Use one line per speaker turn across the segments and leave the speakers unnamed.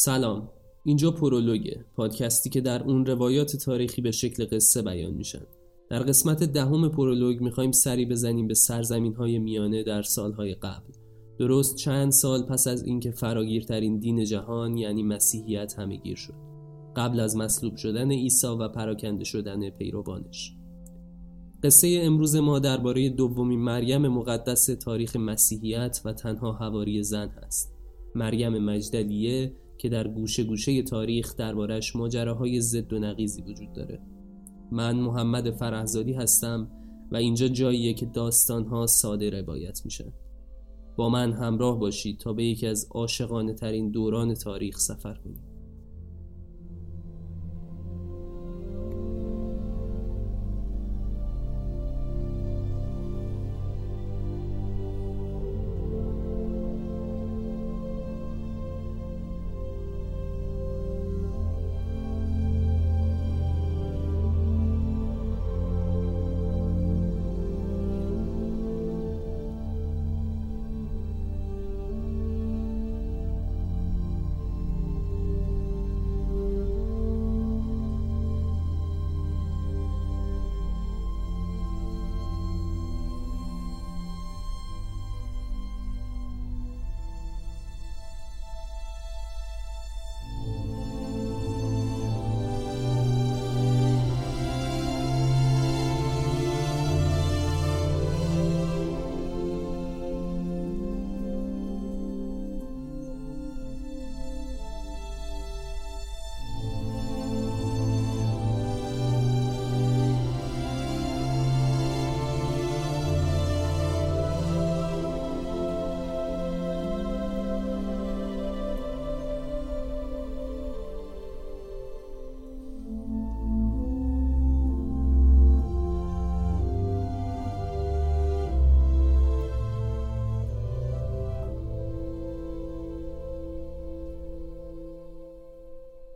سلام. اینجا پرولوگه پادکستی که در اون روایات تاریخی به شکل قصه بیان میشن. در قسمت دهم پرولوگ می‌خوایم سری بزنیم به سرزمین های میانه در سالهای قبل. درست چند سال پس از اینکه فراگیرترین دین جهان یعنی مسیحیت همه گیر شد. قبل از مصلوب شدن عیسی و پراکنده شدن پیروانش. قصه امروز ما درباره دومین مریم مقدس تاریخ مسیحیت و تنها هواری زن هست. مریم مجدلیه که در گوشه گوشه تاریخ دربارش ماجراهای زد و نقیزی وجود داره. من محمد فرهزادی هستم و اینجا جاییه که داستانها ساده روایت میشن با من همراه باشید تا به یکی از عاشقانه ترین دوران تاریخ سفر کنیم.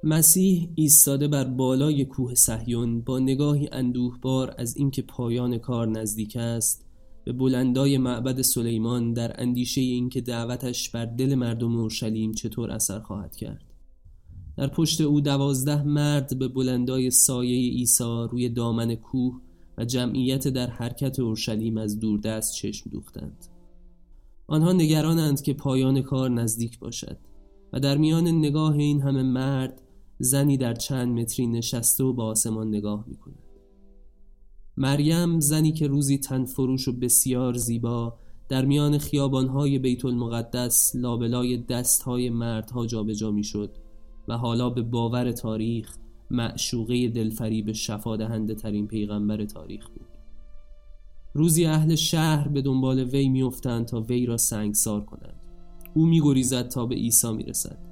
مسیح ایستاده بر بالای کوه صهیون با نگاهی اندوهبار از اینکه پایان کار نزدیک است به بلندای معبد سلیمان در اندیشه اینکه دعوتش بر دل مردم اورشلیم چطور اثر خواهد کرد. در پشت او دوازده مرد به بلندای سایه عیسی روی دامن کوه و جمعیت در حرکت اورشلیم از دوردست چشم دوختند. آنها نگرانند که پایان کار نزدیک باشد و در میان نگاه این همه مرد زنی در چند متری نشسته و به آسمان نگاه می کند. مریم زنی که روزی تنفروش و بسیار زیبا در میان خیابانهای بیت المقدس لابلای دستهای مردها جابجا می شد و حالا به باور تاریخ معشوقه دلفریب شفادهنده ترین پیغمبر تاریخ بود. روزی اهل شهر به دنبال وی میافتند تا وی را سنگسار کنند. او میگریزد تا به عیسی می‌رسد.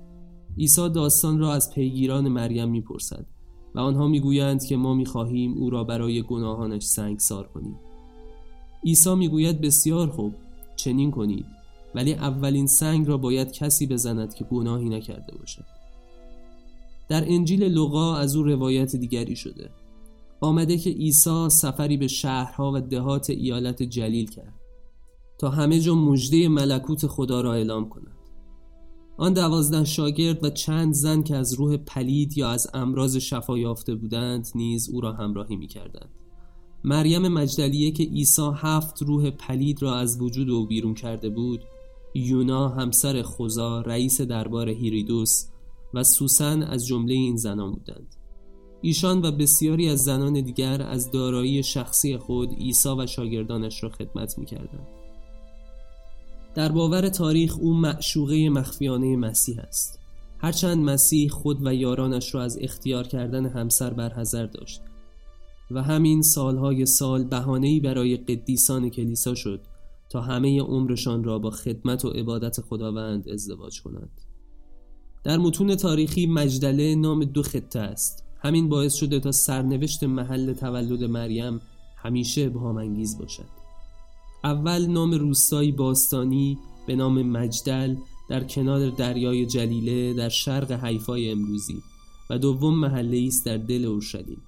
عیسی داستان را از پیگیران مریم می‌پرسد و آنها می‌گویند که ما می‌خواهیم او را برای گناهانش سنگسار کنیم. عیسی می‌گوید بسیار خوب چنین کنید ولی اولین سنگ را باید کسی بزند که گناهی نکرده باشد. در انجیل لوقا از او روایت دیگری شده. آمده که عیسی سفری به شهرها و دهات ایالت جلیل کرد تا همه جا مژده ملکوت خدا را اعلام کند. آن دوازده شاگرد و چند زن که از روح پلید یا از امراض شفا یافته بودند نیز او را همراهی می کردند. مریم مجدلیه که عیسی هفت روح پلید را از وجود او بیرون کرده بود یونا همسر خوزا رئیس دربار هیریدوس و سوسن از جمله این زنان بودند ایشان و بسیاری از زنان دیگر از دارایی شخصی خود عیسی و شاگردانش را خدمت می کردند. در باور تاریخ او معشوقه مخفیانه مسیح است. هرچند مسیح خود و یارانش را از اختیار کردن همسر برحضر داشت و همین سالهای سال بهانه‌ای برای قدیسان کلیسا شد تا همه عمرشان را با خدمت و عبادت خداوند ازدواج کنند. در متون تاریخی مجدله نام دو خطه است. همین باعث شده تا سرنوشت محل تولد مریم همیشه ابهام انگیز باشد. اول نام روستایی باستانی به نام مجدل در کنار دریای جلیله در شرق حیفای امروزی و دوم محله است در دل اورشلیم.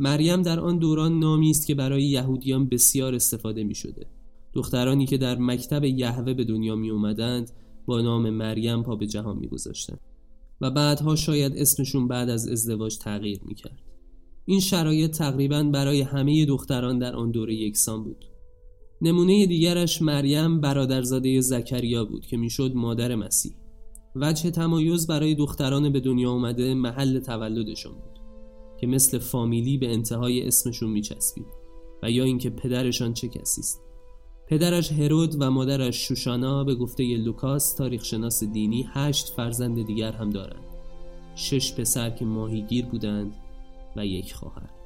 مریم در آن دوران نامی است که برای یهودیان بسیار استفاده می شده دخترانی که در مکتب یهوه به دنیا می اومدند با نام مریم پا به جهان می گذاشتند و بعدها شاید اسمشون بعد از ازدواج تغییر می‌کرد. این شرایط تقریبا برای همه دختران در آن دوره یکسان بود. نمونه دیگرش مریم برادرزاده زکریا بود که می‌شد مادر مسیح. وجه تمایز برای دختران به دنیا آمده محل تولدشان بود که مثل فامیلی به انتهای اسمشون میچسبید و یا اینکه پدرشان چه کسی است. پدرش هرود و مادرش شوشانا به گفته لوکاس تاریخشناس دینی هشت فرزند دیگر هم دارند. شش پسر که ماهیگیر بودند و یک خواهر.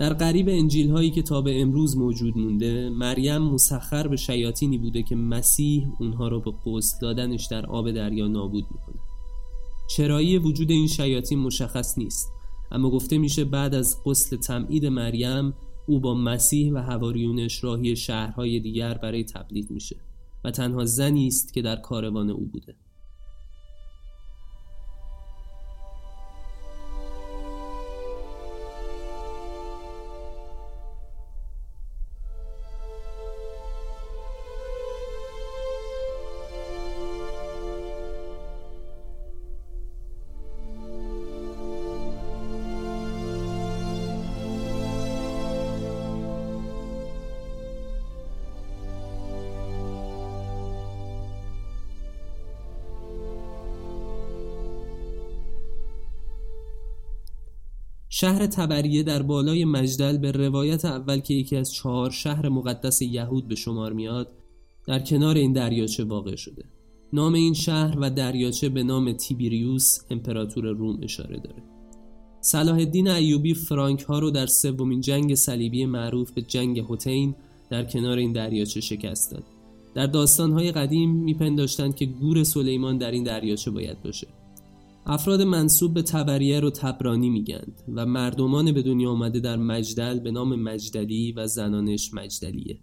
در قریب انجیل هایی که تا به امروز موجود مونده مریم مسخر به شیاطینی بوده که مسیح اونها رو به قسل دادنش در آب دریا نابود می‌کنه. چرایی وجود این شیاطین مشخص نیست اما گفته میشه بعد از قسل تمعید مریم او با مسیح و هواریونش راهی شهرهای دیگر برای تبلیغ میشه و تنها زنی است که در کاروان او بوده. شهر تبریه در بالای مجدل به روایت اول که یکی از چهار شهر مقدس یهود به شمار میاد در کنار این دریاچه واقع شده. نام این شهر و دریاچه به نام تیبیریوس امپراتور روم اشاره داره. صلاح الدین ایوبی فرانک ها رو در سومین جنگ صلیبی معروف به جنگ هوتین در کنار این دریاچه شکست داد. در داستانهای قدیم میپنداشتند که گور سلیمان در این دریاچه باید باشه. افراد منصوب به تبریه رو تبرانی میگند و مردمان به دنیا آمده در مجدل به نام مجدلی و زنانش مجدلیه.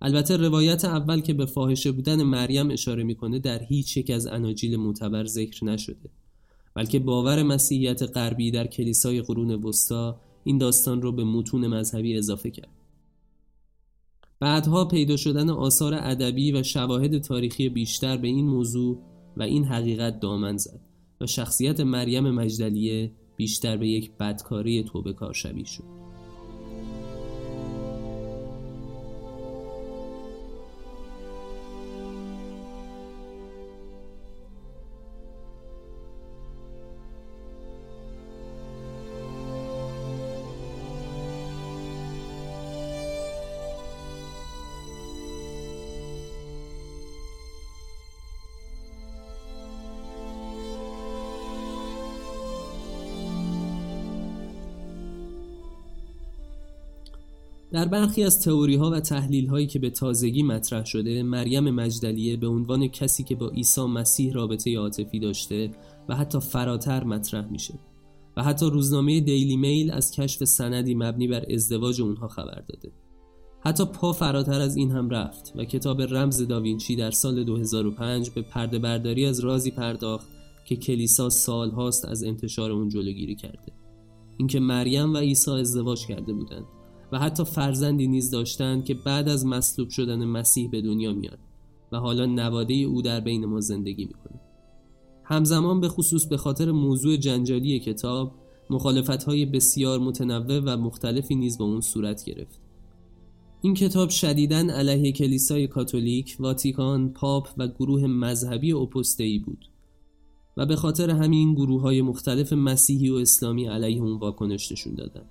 البته روایت اول که به فاحشه بودن مریم اشاره می‌کنه در هیچ یک از اناجیل معتبر ذکر نشده بلکه باور مسیحیت غربی در کلیسای قرون وسطا این داستان رو به متون مذهبی اضافه کرد. بعدها پیدا شدن آثار ادبی و شواهد تاریخی بیشتر به این موضوع و این حقیقت دامن زد. شخصیت مریم مجدلیه بیشتر به یک بدکاری توبه کار شبیه شد. در برخی از تئوری ها و تحلیل هایی که به تازگی مطرح شده مریم مجدلیه به عنوان کسی که با عیسی مسیح رابطه عاطفی داشته و حتی فراتر مطرح میشه و حتی روزنامه دیلی میل از کشف سندی مبنی بر ازدواج اونها خبر داده. حتی پا فراتر از این هم رفت و کتاب رمز داوینچی در سال 2005 به پرده برداری از رازی پرداخت که کلیسا سالهاست از انتشار اون جلوگیری کرده. اینکه مریم و عیسی ازدواج کرده بودند. و حتی فرزندی نیز داشتند که بعد از مصلوب شدن مسیح به دنیا میاد و حالا نواده او در بین ما زندگی می‌کنه همزمان به خصوص به خاطر موضوع جنجالی کتاب مخالفت های بسیار متنوع و مختلفی نیز با اون صورت گرفت این کتاب شدیداً علیه کلیسای کاتولیک، واتیکان، پاپ و گروه مذهبی اپوستئی بود و به خاطر همین گروه های مختلف مسیحی و اسلامی علیه اون واکنش نشون دادن.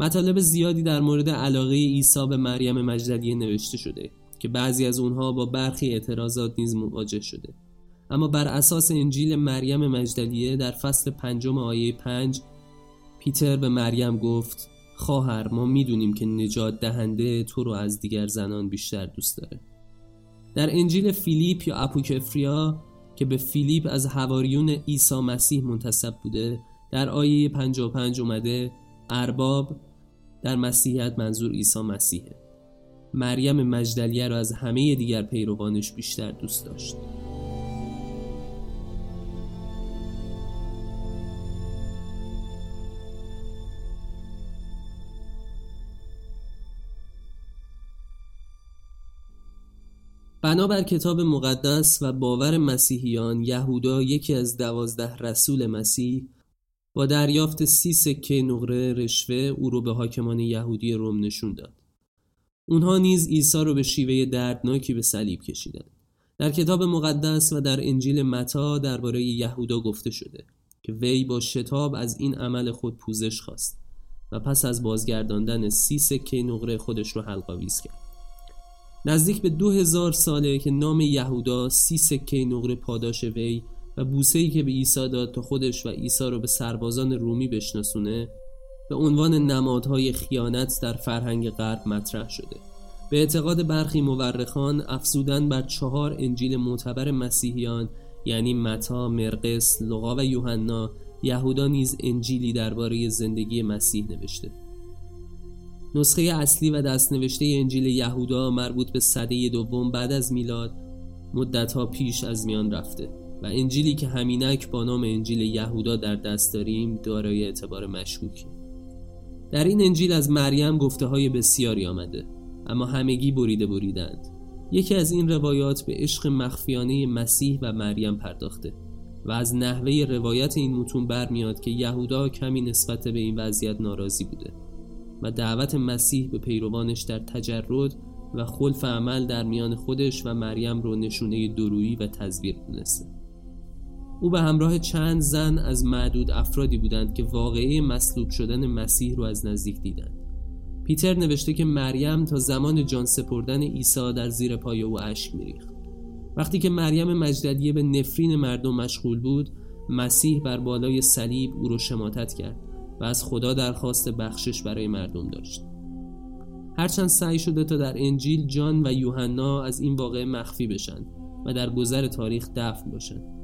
مطالب زیادی در مورد علاقه عیسی به مریم مجدلیه نوشته شده که بعضی از اونها با برخی اعتراضات نیز مواجه شده. اما بر اساس انجیل مریم مجدلیه در فصل پنجم آیه پنج پیتر به مریم گفت خواهر ما می‌دونیم که نجات دهنده تو رو از دیگر زنان بیشتر دوست داره در انجیل فیلیپ یا اپوکفریا که به فیلیپ از هواریون عیسی مسیح منتصب بوده در آیه 55 اومده ارباب در مسیحیت منظور عیسی مسیحه. مریم مجدلیه را از همه دیگر پیروانش بیشتر دوست داشت. بنابر کتاب مقدس و باور مسیحیان یهودا یکی از دوازده رسول مسیح با دریافت سی سکه نقره رشوه او رو به حاکمان یهودی روم نشون داد. اونها نیز عیسی رو به شیوه دردناکی به صلیب کشیدند. در کتاب مقدس و در انجیل متا درباره یهودا گفته شده که وی با شتاب از این عمل خود پوزش خواست و پس از بازگرداندن سی سکه نقره خودش رو حلقاویز کرد. نزدیک به دو هزار ساله که نام یهودا سی سکه نقره پاداش وی و بوسه‌ای که به عیسی داد تا خودش و عیسی رو به سربازان رومی بشناسونه به عنوان نمادهای خیانت در فرهنگ غرب مطرح شده. به اعتقاد برخی مورخان افزودن بر چهار انجیل معتبر مسیحیان یعنی متا، مرقس، لوقا و یوحنا یهودا نیز انجیلی درباره زندگی مسیح نوشته. نسخه اصلی و دستنوشته انجیل یهودا مربوط به صده دوم بعد از میلاد مدتها پیش از میان رفته. و انجیلی که همینک با نام انجیل یهودا در دست داریم دارای اعتبار مشکوکی. در این انجیل از مریم گفته های بسیاری آمده اما همگی بریده بریدند. یکی از این روایات به عشق مخفیانه مسیح و مریم پرداخته و از نحوه روایت این متون برمیاد که یهودا کمی نسبت به این وضعیت ناراضی بوده و دعوت مسیح به پیروانش در تجرد و خلف عمل در میان خودش و مریم رو نشونه درویی و تزویر دونسته. او به همراه چند زن از معدود افرادی بودند که واقعی مصلوب شدن مسیح رو از نزدیک دیدند. پیتر نوشته که مریم تا زمان جان سپردن عیسی در زیر پای او اشک میریخت. وقتی که مریم مجدلیه به نفرین مردم مشغول بود مسیح بر بالای صلیب او رو شماتت کرد و از خدا درخواست بخشش برای مردم داشت. هرچند سعی شده تا در انجیل جان و یوحنا از این واقعه مخفی بشن و در گذر تاریخ دفن باشند.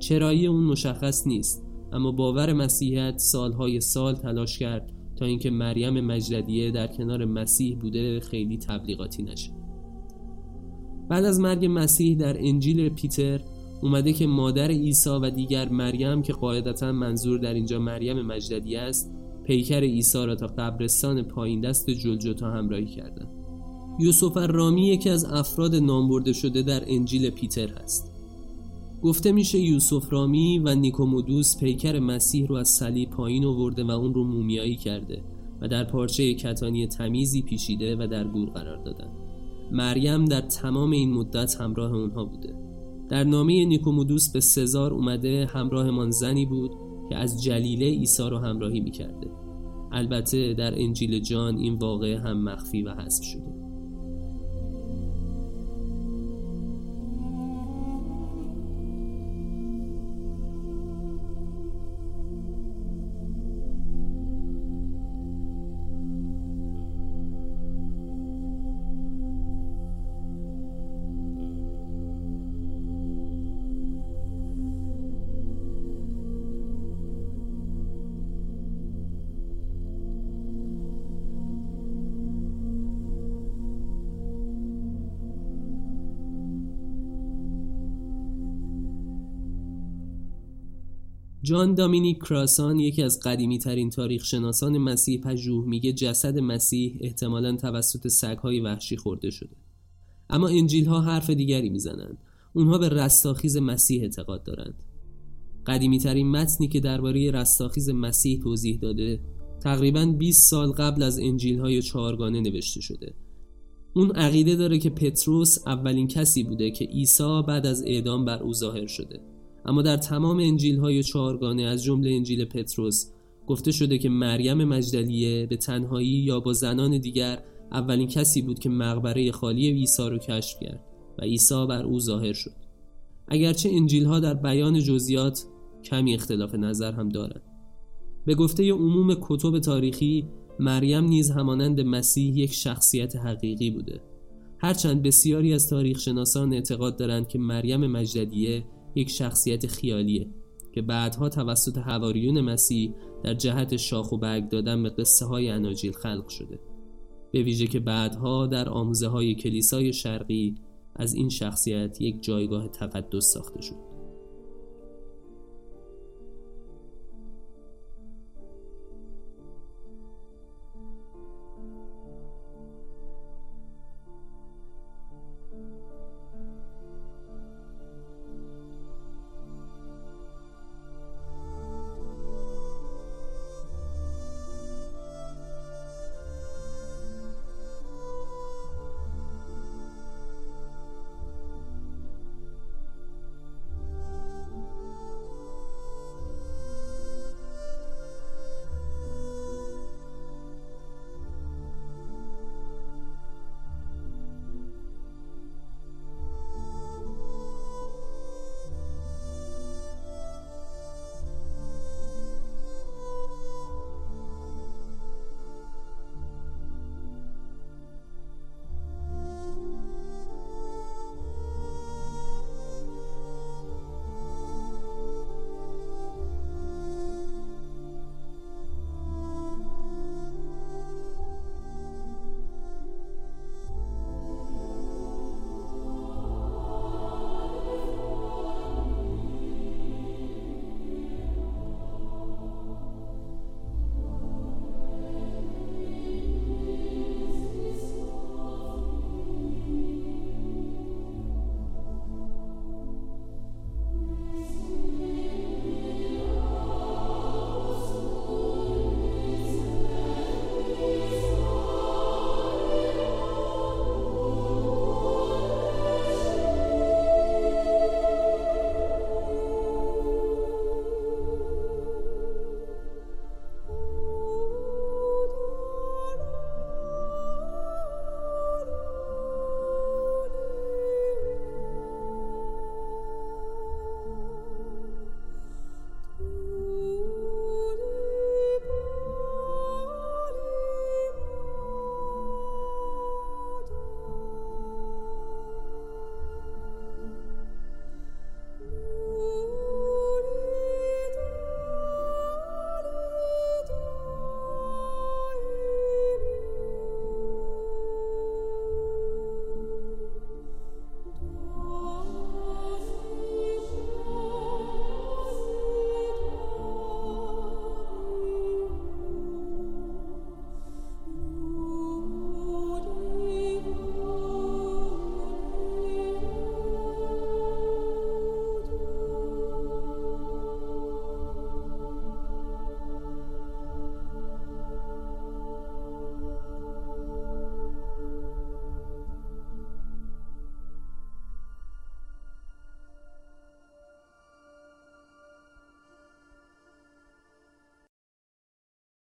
چرایی اون مشخص نیست اما باور مسیحیت سالهای سال تلاش کرد تا اینکه مریم مجددیه در کنار مسیح بوده خیلی تبلیغاتی نشه بعد از مرگ مسیح در انجیل پیتر اومده که مادر عیسی و دیگر مریم که قاعدتا منظور در اینجا مریم مجددی است پیکر عیسی را تا قبرستان پایین دست جلجتا همراهی کردند. یوسف رامی یکی از افراد نامبرده شده در انجیل پیتر هست. گفته میشه یوسف رامی و نیکومودوس پیکر مسیح رو از صلیب پایین آورده و اون رو مومیایی کرده و در پارچه کتانی تمیزی پیچیده و در گور قرار دادن. مریم در تمام این مدت همراه اونها بوده. در نامه نیکومودوس به سزار اومده همراهمان زنی بود که از جلیله عیسی رو همراهی می‌کرده البته در انجیل جان این واقعه هم مخفی و حذف شده جان دامینیک کراسان یکی از قدیمی ترین تاریخ شناسان مسیح پژوه میگه جسد مسیح احتمالا توسط سگهای وحشی خورده شده. اما انجیل ها حرف دیگری می‌زنند. اونها به رستاخیز مسیح اعتقاد دارند. قدیمی ترین متنی که درباره رستاخیز مسیح توضیح داده تقریبا 20 سال قبل از انجیل های چهارگانه نوشته شده. اون عقیده داره که پتروس اولین کسی بوده که عیسی بعد از اعدام بر او ظاهر شده. اما در تمام انجیل های چهارگانه از جمله انجیل پتروس گفته شده که مریم مجدلیه به تنهایی یا با زنان دیگر اولین کسی بود که مقبره خالی عیسی رو کشف کرد و عیسی بر او ظاهر شد. اگرچه انجیل ها در بیان جزئیات کمی اختلاف نظر هم دارند. به گفته عموم کتب تاریخی مریم نیز همانند مسیح یک شخصیت حقیقی بوده. هرچند بسیاری از تاریخ شناسان اعتقاد دارند که مریم مجددیه یک شخصیت خیالیه که بعدها توسط حواریون مسیح در جهت شاخ و برگ دادن به قصه های اناجیل خلق شده. به ویژه که بعدها در آموزه های کلیسای شرقی از این شخصیت یک جایگاه تقدس ساخته شد.